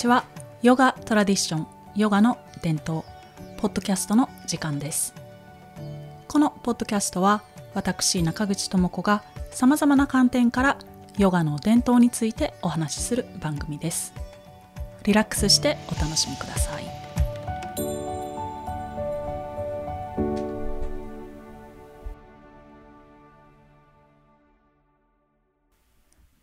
ちは。ヨガトラディションヨガの伝統ポッドキャストの時間です。このポッドキャストは私中口智子がさまざまな観点からヨガの伝統についてお話しする番組です。リラックスしてお楽しみください。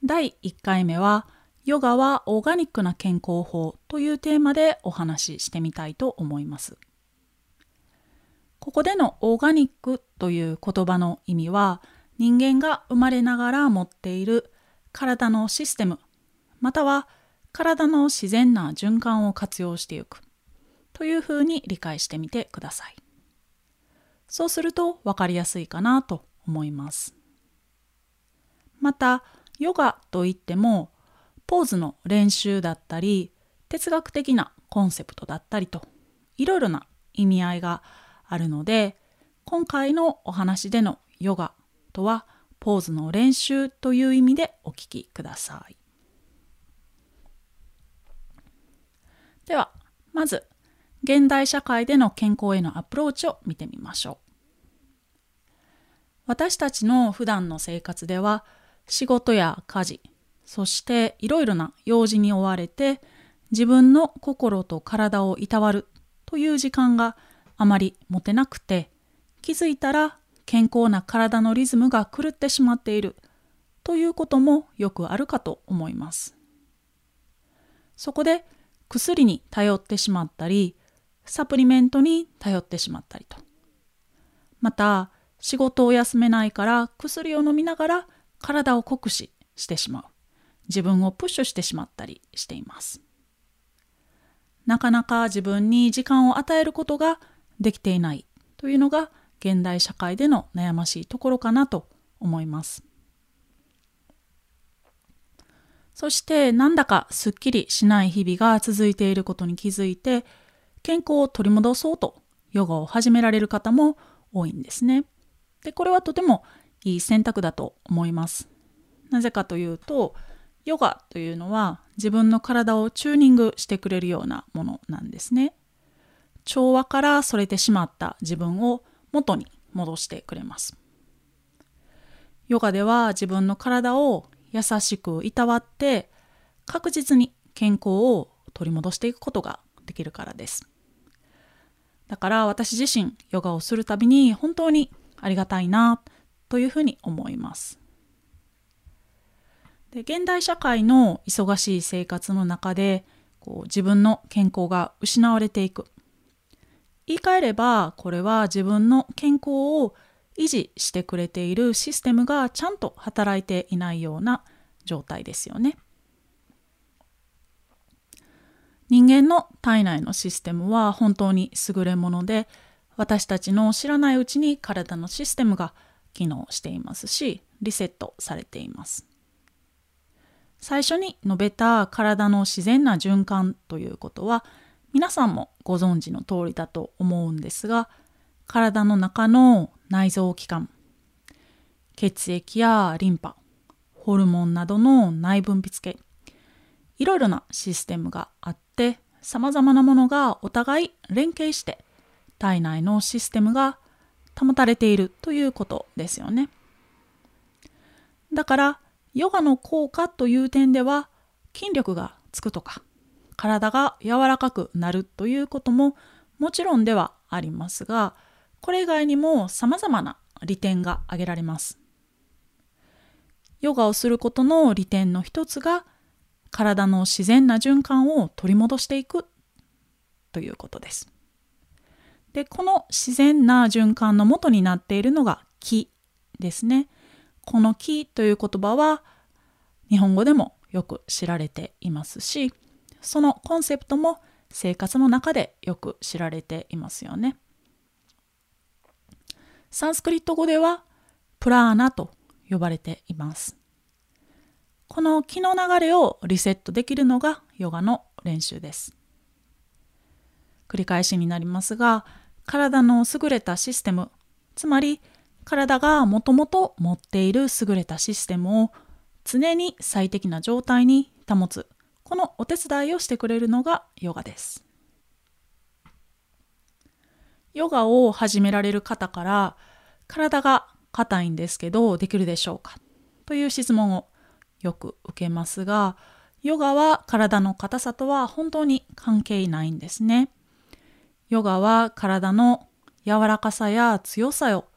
第1回目はヨガはオーガニックな健康法というテーマでお話ししてみたいと思います。ここでのオーガニックという言葉の意味は人間が生まれながら持っている体のシステムまたは体の自然な循環を活用していくというふうに理解してみてください。そうすると分かりやすいかなと思います。またヨガといってもポーズの練習だったり哲学的なコンセプトだったりといろいろな意味合いがあるので今回のお話でのヨガとはポーズの練習という意味でお聞きください。ではまず現代社会での健康へのアプローチを見てみましょう。私たちの普段の生活では仕事や家事そしていろいろな用事に追われて自分の心と体をいたわるという時間があまり持てなくて気づいたら健康な体のリズムが狂ってしまっているということもよくあるかと思います。そこで薬に頼ってしまったりサプリメントに頼ってしまったりとまた仕事を休めないから薬を飲みながら体を酷使してしまう自分をプッシュしてしまったりしています。なかなか自分に時間を与えることができていないというのが現代社会での悩ましいところかなと思います。そしてなんだかすっきりしない日々が続いていることに気づいて健康を取り戻そうとヨガを始められる方も多いんですね。でこれはとてもいい選択だと思います。なぜかというとヨガというのは自分の体をチューニングしてくれるようなものなんですね。調和からそれてしまった自分を元に戻してくれます。ヨガでは自分の体を優しくいたわって確実に健康を取り戻していくことができるからです。だから私自身ヨガをするたびに本当にありがたいなというふうに思います。で現代社会の忙しい生活の中でこう自分の健康が失われていく言い換えればこれは自分の健康を維持してくれているシステムがちゃんと働いていないような状態ですよね。人間の体内のシステムは本当に優れもので私たちの知らないうちに体のシステムが機能していますしリセットされています。最初に述べた体の自然な循環ということは皆さんもご存知の通りだと思うんですが体の中の内臓器官血液やリンパホルモンなどの内分泌系いろいろなシステムがあってさまざまなものがお互い連携して体内のシステムが保たれているということですよね。だからヨガの効果という点では筋力がつくとか体が柔らかくなるということももちろんではありますがこれ以外にも様々な利点が挙げられます。ヨガをすることの利点の一つが体の自然な循環を取り戻していくということです。でこの自然な循環の元になっているのが気ですね。この木という言葉は日本語でもよく知られていますしそのコンセプトも生活の中でよく知られていますよね。サンスクリット語ではプラーナと呼ばれています。この気の流れをリセットできるのがヨガの練習です。繰り返しになりますが体の優れたシステムつまり体がもともと持っている優れたシステムを常に最適な状態に保つ。このお手伝いをしてくれるのがヨガです。ヨガを始められる方から体が硬いんですけどできるでしょうか？という質問をよく受けますがヨガは体の硬さとは本当に関係ないんですね。ヨガは体の柔らかさや強さを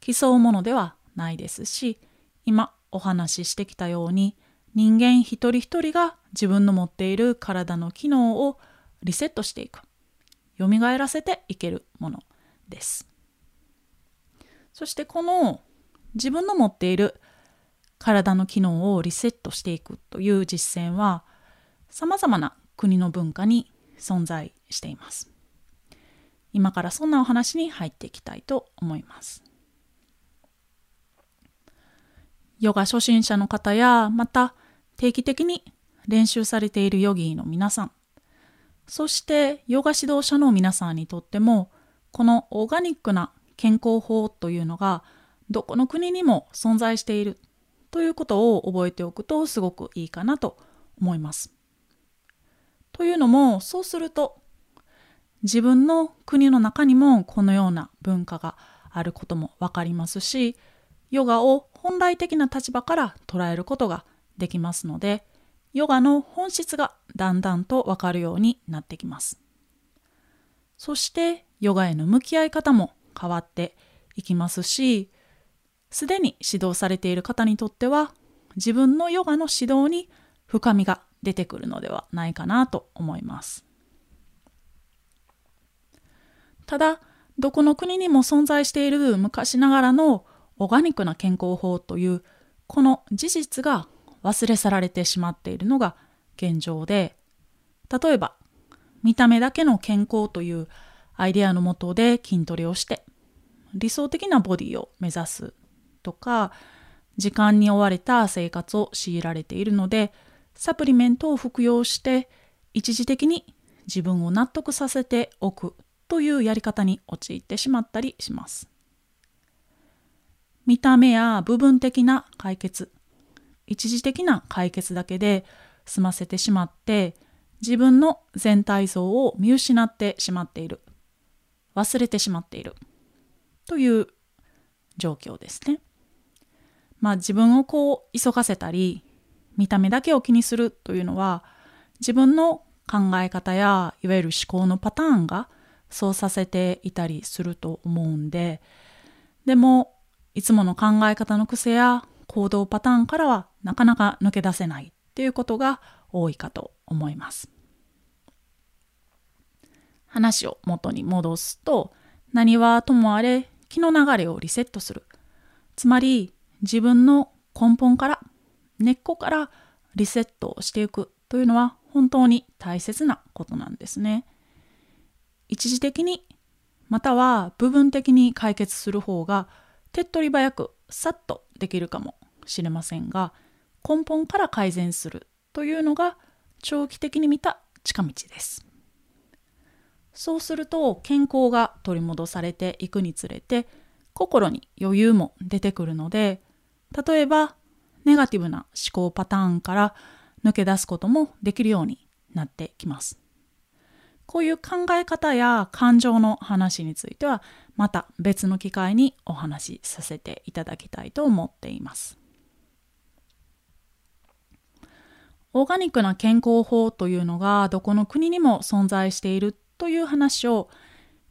競うものではないですし今お話ししてきたように人間一人一人が自分の持っている体の機能をリセットしていく。蘇らせていけるものです。そしてこの自分の持っている体の機能をリセットしていくという実践はさまざまな国の文化に存在しています。今からそんなお話に入っていきたいと思います。ヨガ初心者の方やまた定期的に練習されているヨギーの皆さんそしてヨガ指導者の皆さんにとってもこのオーガニックな健康法というのがどこの国にも存在しているということを覚えておくとすごくいいかなと思います。というのもそうすると自分の国の中にもこのような文化があることも分かりますしヨガを本来的な立場から捉えることができますのでヨガの本質がだんだんと分かるようになってきます。そしてヨガへの向き合い方も変わっていきますしすでに指導されている方にとっては自分のヨガの指導に深みが出てくるのではないかなと思います。ただどこの国にも存在している昔ながらのオーガニックな健康法というこの事実が忘れ去られてしまっているのが現状で例えば見た目だけの健康というアイデアのもとで筋トレをして理想的なボディを目指すとか時間に追われた生活を強いられているのでサプリメントを服用して一時的に自分を納得させておくというやり方に陥ってしまったりします。見た目や部分的な解決、一時的な解決だけで済ませてしまって自分の全体像を見失ってしまっている、忘れてしまっている。という状況ですね。まあ自分をこう急がせたり見た目だけを気にするというのは自分の考え方やいわゆる思考のパターンがそうさせていたりすると思うんででもいつもの考え方の癖や行動パターンからはなかなか抜け出せないっていうことが多いかと思います。話を元に戻すと何はともあれ気の流れをリセットするつまり自分の根本から根っこからリセットをしていくというのは本当に大切なことなんですね。一時的にまたは部分的に解決する方が手っ取り早くさっとできるかもしれませんが根本から改善するというのが長期的に見た近道です。そうすると健康が取り戻されていくにつれて心に余裕も出てくるので例えばネガティブな思考パターンから抜け出すこともできるようになってきます。こういう考え方や感情の話についてはまた別の機会にお話しさせていただきたいと思っています。オーガニックな健康法というのがどこの国にも存在しているという話を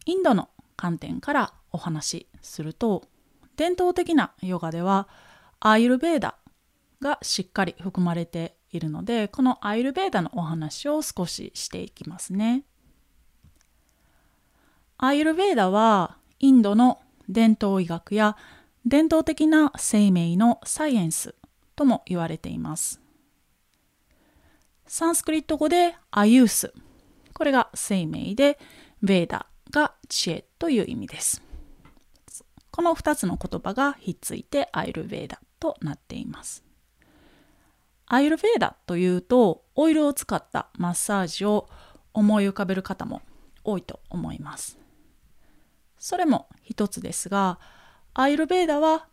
インドの観点からお話しすると伝統的なヨガではアイルベーダがしっかり含まれているのでこのアイルベーダのお話を少ししていきますね。アイルベーダはインドの伝統医学や伝統的な生命のサイエンスとも言われています。サンスクリット語でアユースこれが生命でベーダが知恵という意味です。この2つの言葉がひっついてアイルベーダとなっています。アイルベーダというとオイルを使ったマッサージを思い浮かべる方も多いと思います。それも一つですがアイルベーダは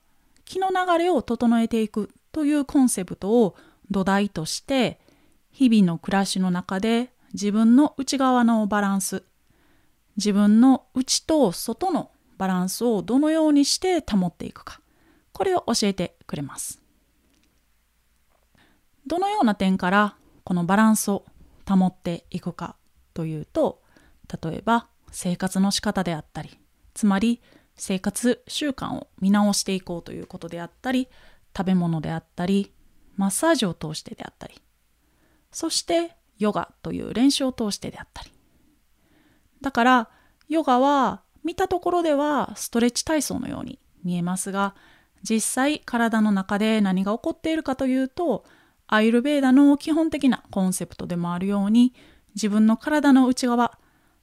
気の流れを整えていくというコンセプトを土台として日々の暮らしの中で自分の内側のバランス自分の内と外のバランスをどのようにして保っていくかこれを教えてくれます。どのような点からこのバランスを保っていくかというと例えば生活の仕方であったりつまり生活習慣を見直していこうということであったり食べ物であったりマッサージを通してであったりそしてヨガという練習を通してであったり。だからヨガは見たところではストレッチ体操のように見えますが実際体の中で何が起こっているかというとアイルベーダの基本的なコンセプトでもあるように自分の体の内側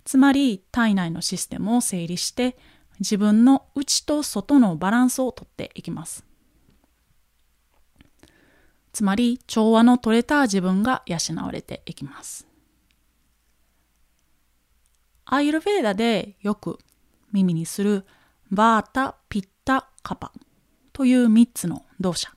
つまり体内のシステムを整理して自分の内と外のバランスをとっていきます。つまり調和の取れた自分が養われていきます。アイルベーダでよく耳にするバータ・ピッタ・カパという3つの動作。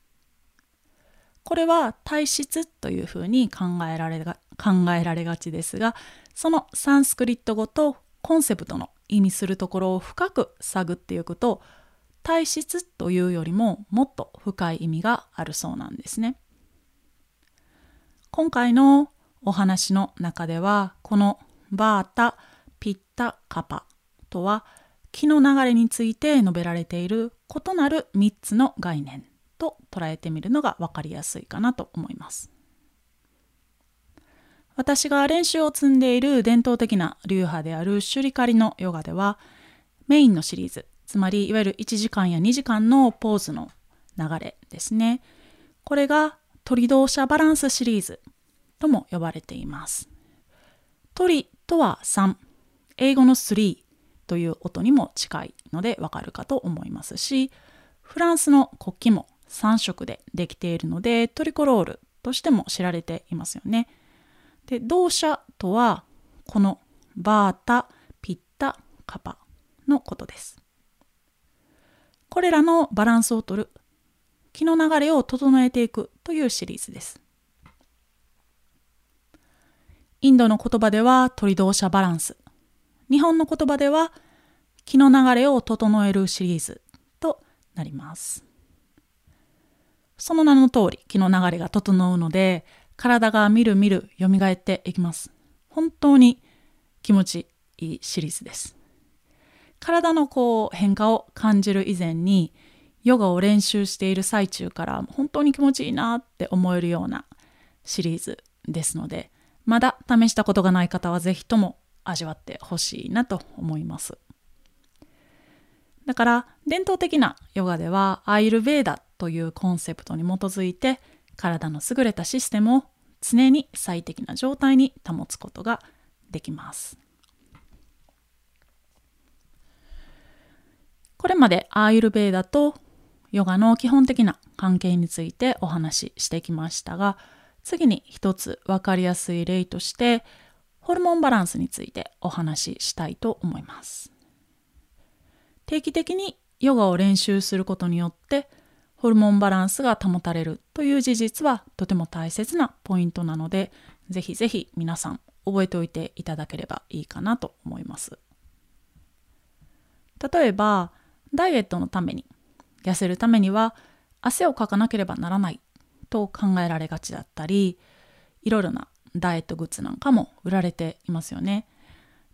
これは体質というふうに考えられが考えられがちですがそのサンスクリット語とコンセプトの意味するところを深く探っていくと体質というよりももっと深い意味があるそうなんですね。今回のお話の中ではこのバータ・ピッタ・カパとは気の流れについて述べられている異なる3つの概念と捉えてみるのが分かりやすいかなと思います。私が練習を積んでいる伝統的な流派であるシュリカリのヨガではメインのシリーズつまりいわゆる1時間や2時間のポーズの流れですねこれが鳥同社バランスシリーズとも呼ばれています鳥とは3英語の3という音にも近いのでわかるかと思いますしフランスの国旗も3色でできているのでトリコロールとしても知られていますよね。で動詞とはこのバータ、ピッタ、カパのことです。これらのバランスをとる気の流れを整えていくというシリーズです。インドの言葉では鳥動詞バランス。日本の言葉では気の流れを整えるシリーズとなります。その名の通り気の流れが整うので体がみるみる蘇っていきます。本当に気持ちいいシリーズです。体のこう変化を感じる以前にヨガを練習している最中から本当に気持ちいいなって思えるようなシリーズですのでまだ試したことがない方は是非とも味わってほしいなと思います。だから伝統的なヨガではアイルベーダというコンセプトに基づいて体の優れたシステムを常に最適な状態に保つことができます。これまでアーユルベーダとヨガの基本的な関係についてお話ししてきましたが次に一つ分かりやすい例としてホルモンバランスについてお話ししたいと思います。定期的にヨガを練習することによってホルモンバランスが保たれるという事実はとても大切なポイントなのでぜひぜひ皆さん覚えておいていただければいいかなと思います。例えばダイエットのために痩せるためには汗をかかなければならないと考えられがちだったりいろいろなダイエットグッズなんかも売られていますよね。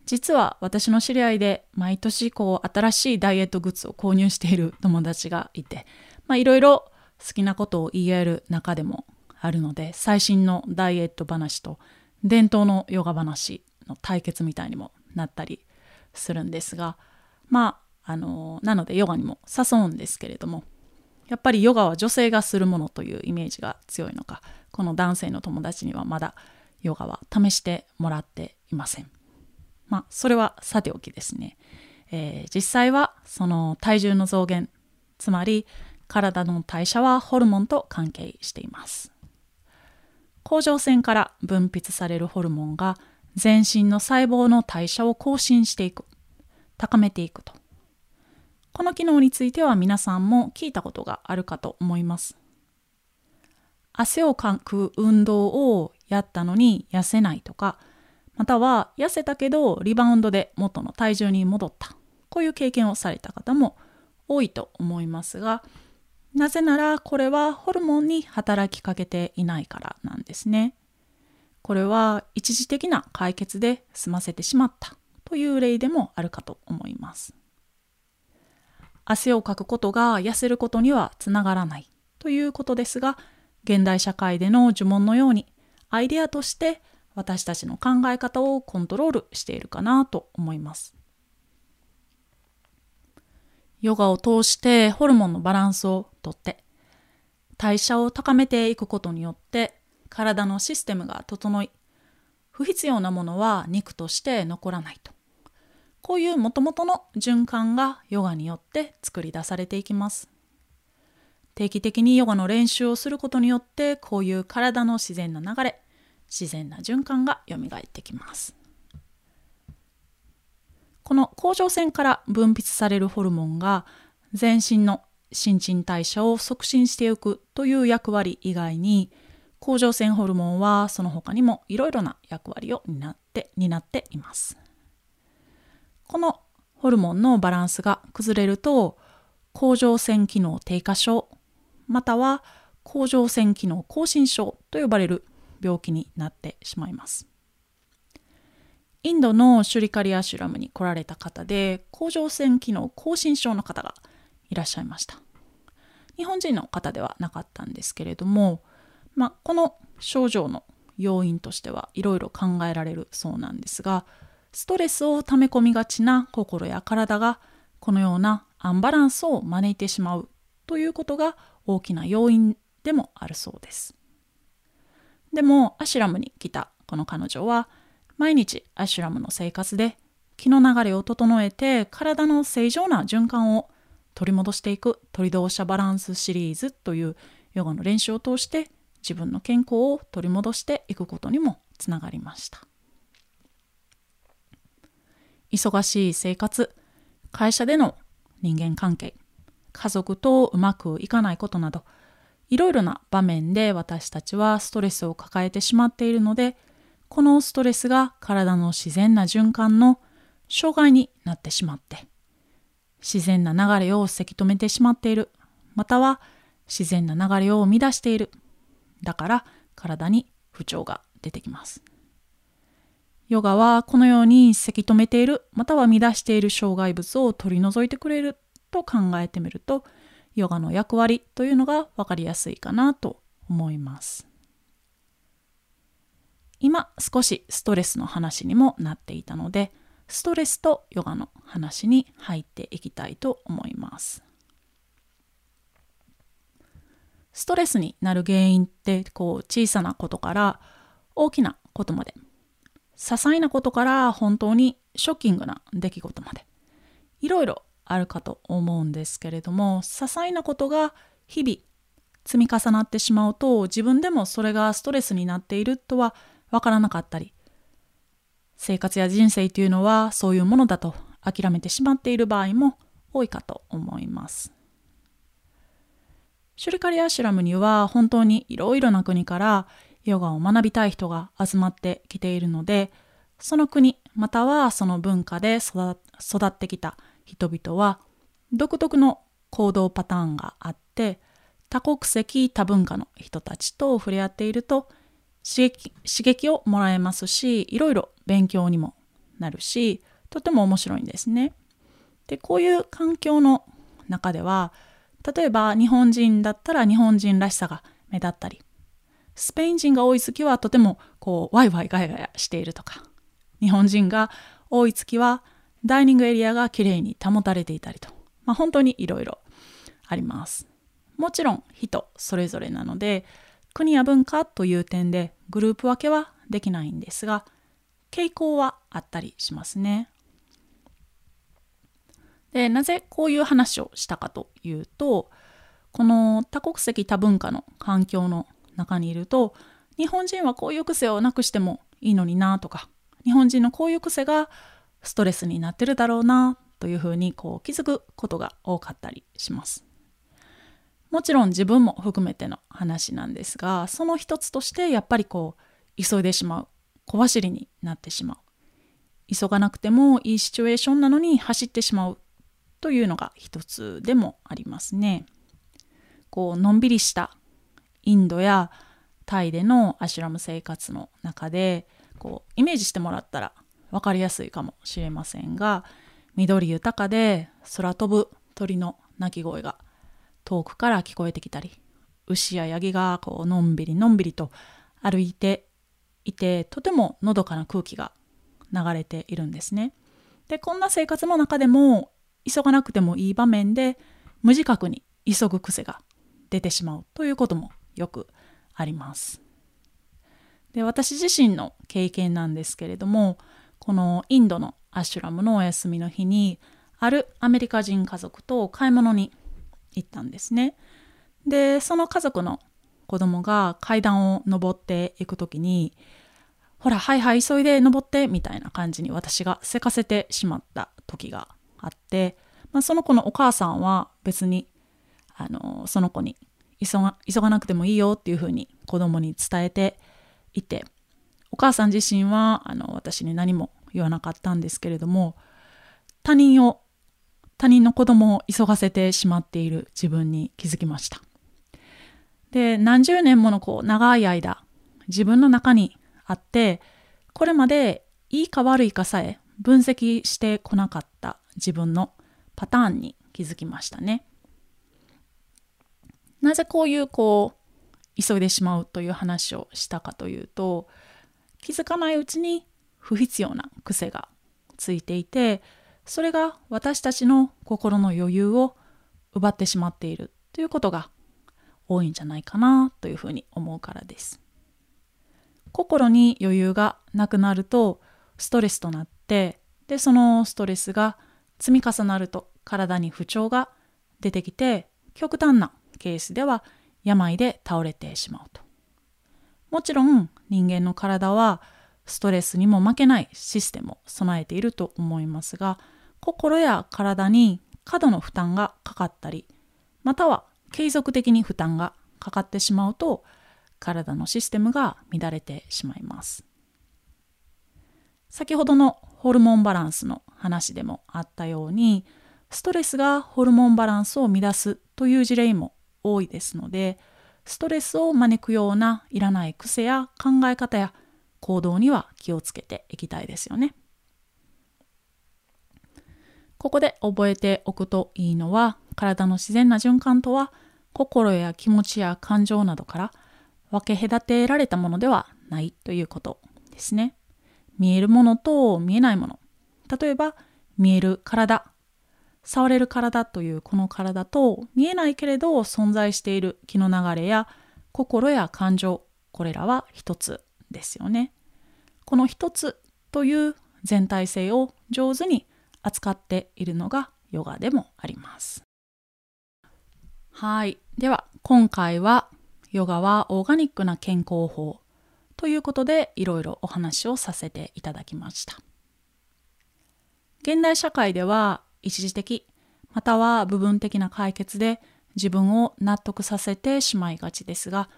実は私の知り合いで毎年こう新しいダイエットグッズを購入している友達がいてまあいろいろ好きなことを言い合える中でもあるので最新のダイエット話と伝統のヨガ話の対決みたいにもなったりするんですがまああのなのでヨガにも誘うんですけれどもやっぱりヨガは女性がするものというイメージが強いのかこの男性の友達にはまだヨガは試してもらっていません。まあそれはさておきですね、えー、実際はその体重の増減つまり体の代謝はホルモンと関係しています。甲状腺から分泌されるホルモンが全身の細胞の代謝を更新していく、高めていくと。この機能については皆さんも聞いたことがあるかと思います。汗をかく運動をやったのに痩せないとかまたは痩せたけどリバウンドで元の体重に戻ったこういう経験をされた方も多いと思いますがなぜならこれはホルモンに働きかけていないからなんですね。これは一時的な解決で済ませてしまったという例でもあるかと思います。汗をかくことが痩せることにはつながらないということですが現代社会での呪文のようにアイデアとして私たちの考え方をコントロールしているかなと思います。ヨガを通してホルモンのバランスをとって代謝を高めていくことによって体のシステムが整い不必要なものは肉として残らないと。こういうもともとの循環がヨガによって作り出されていきます。定期的にヨガの練習をすることによってこういう体の自然な流れ自然な循環がよみがえってきます。この甲状腺から分泌されるホルモンが全身の新陳代謝を促進していくという役割以外に甲状腺ホルモンはその他にもいろいろな役割を担って担っていますこのホルモンのバランスが崩れると甲状腺機能低下症または甲状腺機能亢進症と呼ばれる病気になってしまいます。インドのシュリカリアシュラムに来られた方で甲状腺機能亢進症の方がいらっしゃいました。日本人の方ではなかったんですけれども、まあ、この症状の要因としてはいろいろ考えられるそうなんですがストレスを溜め込みがちな心や体がこのようなアンバランスを招いてしまうということが大きな要因でもあるそうです。でもアシュラムに来たこの彼女は毎日アシュラムの生活で気の流れを整えて体の正常な循環を取り戻していく鳥同社バランスシリーズというヨガの練習を通して自分の健康を取り戻していくことにもつながりました。忙しい生活会社での人間関係家族とうまくいかないことなどいろいろな場面で私たちはストレスを抱えてしまっているのでこのストレスが体の自然な循環の障害になってしまって自然な流れをせき止めてしまっているまたは自然な流れを乱しているだから体に不調が出てきますヨガはこのようにせき止めているまたは乱している障害物を取り除いてくれると考えてみるとヨガの役割というのが分かりやすいかなと思います。今少しストレスの話にもなっていたのでストレスとヨガの話に入っていきたいと思います。ストレスになる原因ってこう小さなことから大きなことまで些細なことから本当にショッキングな出来事までいろいろあるかと思うんですけれども些細なことが日々積み重なってしまうと自分でもそれがストレスになっているとは分からなかったり生活や人生というのはそういうものだと諦めてしまっている場合も多いかと思います。シュリカリアシュラムには本当にいろいろな国からヨガを学びたい人が集まってきているのでその国またはその文化で育ってきた人々は独特の行動パターンがあって多国籍多文化の人たちと触れ合っていると刺激刺激をもらえますしいろいろ勉強にもなるしとても面白いんですね。でこういう環境の中では例えば日本人だったら日本人らしさが目立ったりスペイン人が多い月はとてもこうワイワイガヤガヤしているとか日本人が多い月はダイニングエリアがきれいに保たれていたりと、まあ、本当にいろいろあります。もちろん人それぞれなので国や文化という点でグループ分けはできないんですが傾向はあったりしますね。でなぜこういう話をしたかというとこの多国籍多文化の環境の中にいると日本人はこういう癖をなくしてもいいのになとか日本人のこういう癖がストレスになってるだろうなというふうにこう気づくことが多かったりします。もちろん自分も含めての話なんですがその一つとしてやっぱりこう急いでしまう小走りになってしまう急がなくてもいいシチュエーションなのに走ってしまうというのが一つでもありますね。こうのんびりしたインドやタイでのアシュラム生活の中でこうイメージしてもらったら分かりやすいかもしれませんが緑豊かで空飛ぶ鳥の鳴き声が遠くから聞こえてきたり牛やヤギがこうのんびりのんびりと歩いていてとてものどかな空気が流れているんですね。でこんな生活の中でも急がなくてもいい場面で無自覚に急ぐ癖が出てしまうということもよくあります。で私自身の経験なんですけれどもこのインドのアシュラムのお休みの日にあるアメリカ人家族と買い物に行ったんですね。でその家族の子供が階段を上っていく時にほらはいはい急いで登ってみたいな感じに私がせかせてしまった時があって、まあ、その子のお母さんは別にあのその子に急が急がなくてもいいよっていうふうに子供に伝えていてお母さん自身はあの私に何も言わなかったんですけれども他人を他人の子供を急がせてしまっている自分に気づきましたで何十年ものこう長い間自分の中にあってこれまでいいか悪いかさえ分析してこなかった自分のパターンに気づきましたね。なぜこういうこう急いでしまうという話をしたかというと気づかないうちに不必要な癖がついていてそれが私たちの心の余裕を奪ってしまっているということが多いんじゃないかなというふうに思うからです。心に余裕がなくなるとストレスとなってでそのストレスが積み重なると体に不調が出てきて極端なケースでは病で倒れてしまうともちろん人間の体はストレスにも負けないシステムを備えていると思いますが心や体に過度の負担がかかったりまたは継続的に負担がかかってしまうと体のシステムが乱れてしまいます。先ほどのホルモンバランスの話でもあったようにストレスがホルモンバランスを乱すという事例も多いですのでストレスを招くようないらない癖や考え方や行動には気をつけていきたいですよね。ここで覚えておくといいのは体の自然な循環とは心や気持ちや感情などから分け隔てられたものではないということですね。見えるものと見えないもの。例えば見える体、触れる体というこの体と見えないけれど存在している気の流れや心や感情、これらは一つですよね。この一つという全体性を上手に扱っているのがヨガでもあります。はい。では今回はヨガはオーガニックな健康法ということでいろいろお話をさせていただきました。現代社会では一時的または部分的な解決で自分を納得させてしまいがちですが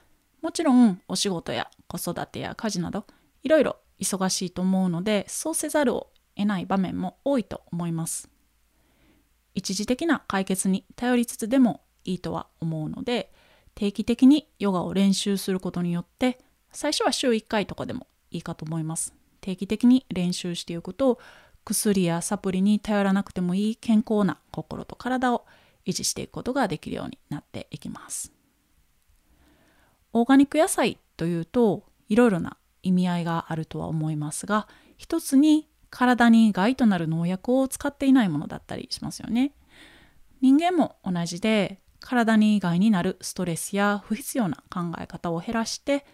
もちろんお仕事や子育てや家事などいろいろ忙しいと思うのでそうせざるを得ない場面も多いと思います。一時的な解決に頼りつつでもいいとは思うので定期的にヨガを練習することによって最初は週1回とかでもいいかと思います定期的に練習しておくと薬やサプリに頼らなくてもいい健康な心と体を維持していくことができるようになっていきますオーガニック野菜というといろいろな意味合いがあるとは思いますが一つに体に害となる農薬を使っていないものだったりしますよね人間も同じで体に害になるストレスや不必要な考え方を減らして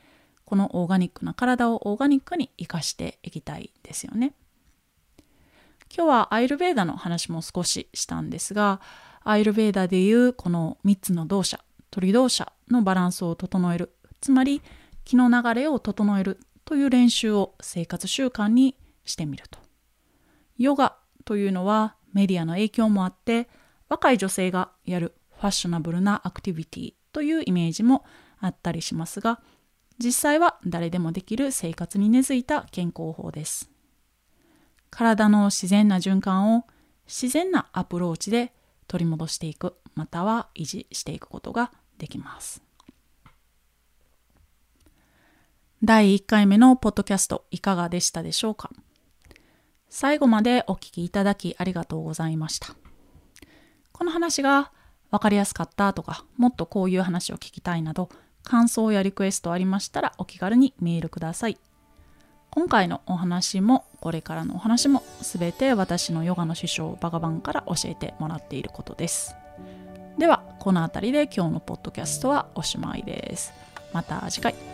このオーガニックな体をオーガニックに生かしていきたいですよね。今日はアイルベーダの話も少ししたんですがアイルベーダでいうこの3つの動作鳥動作のバランスを整えるつまり気の流れを整えるという練習を生活習慣にしてみると。ヨガというのはメディアの影響もあって若い女性がやるファッショナブルなアクティビティというイメージもあったりしますが実際は誰でもできる生活に根付いた健康法です。体の自然な循環を自然なアプローチで取り戻していくまたは維持していくことができます。第1回目のポッドキャストいかがでしたでしょうか？最後までお聞きいただきありがとうございました。この話が分かりやすかったとか、もっとこういう話を聞きたいなど、感想やリクエストありましたらお気軽にメールください。今回のお話もこれからのお話も全て私のヨガの師匠バガバンから教えてもらっていることです。ではこの辺りで今日のポッドキャストはおしまいです。また次回。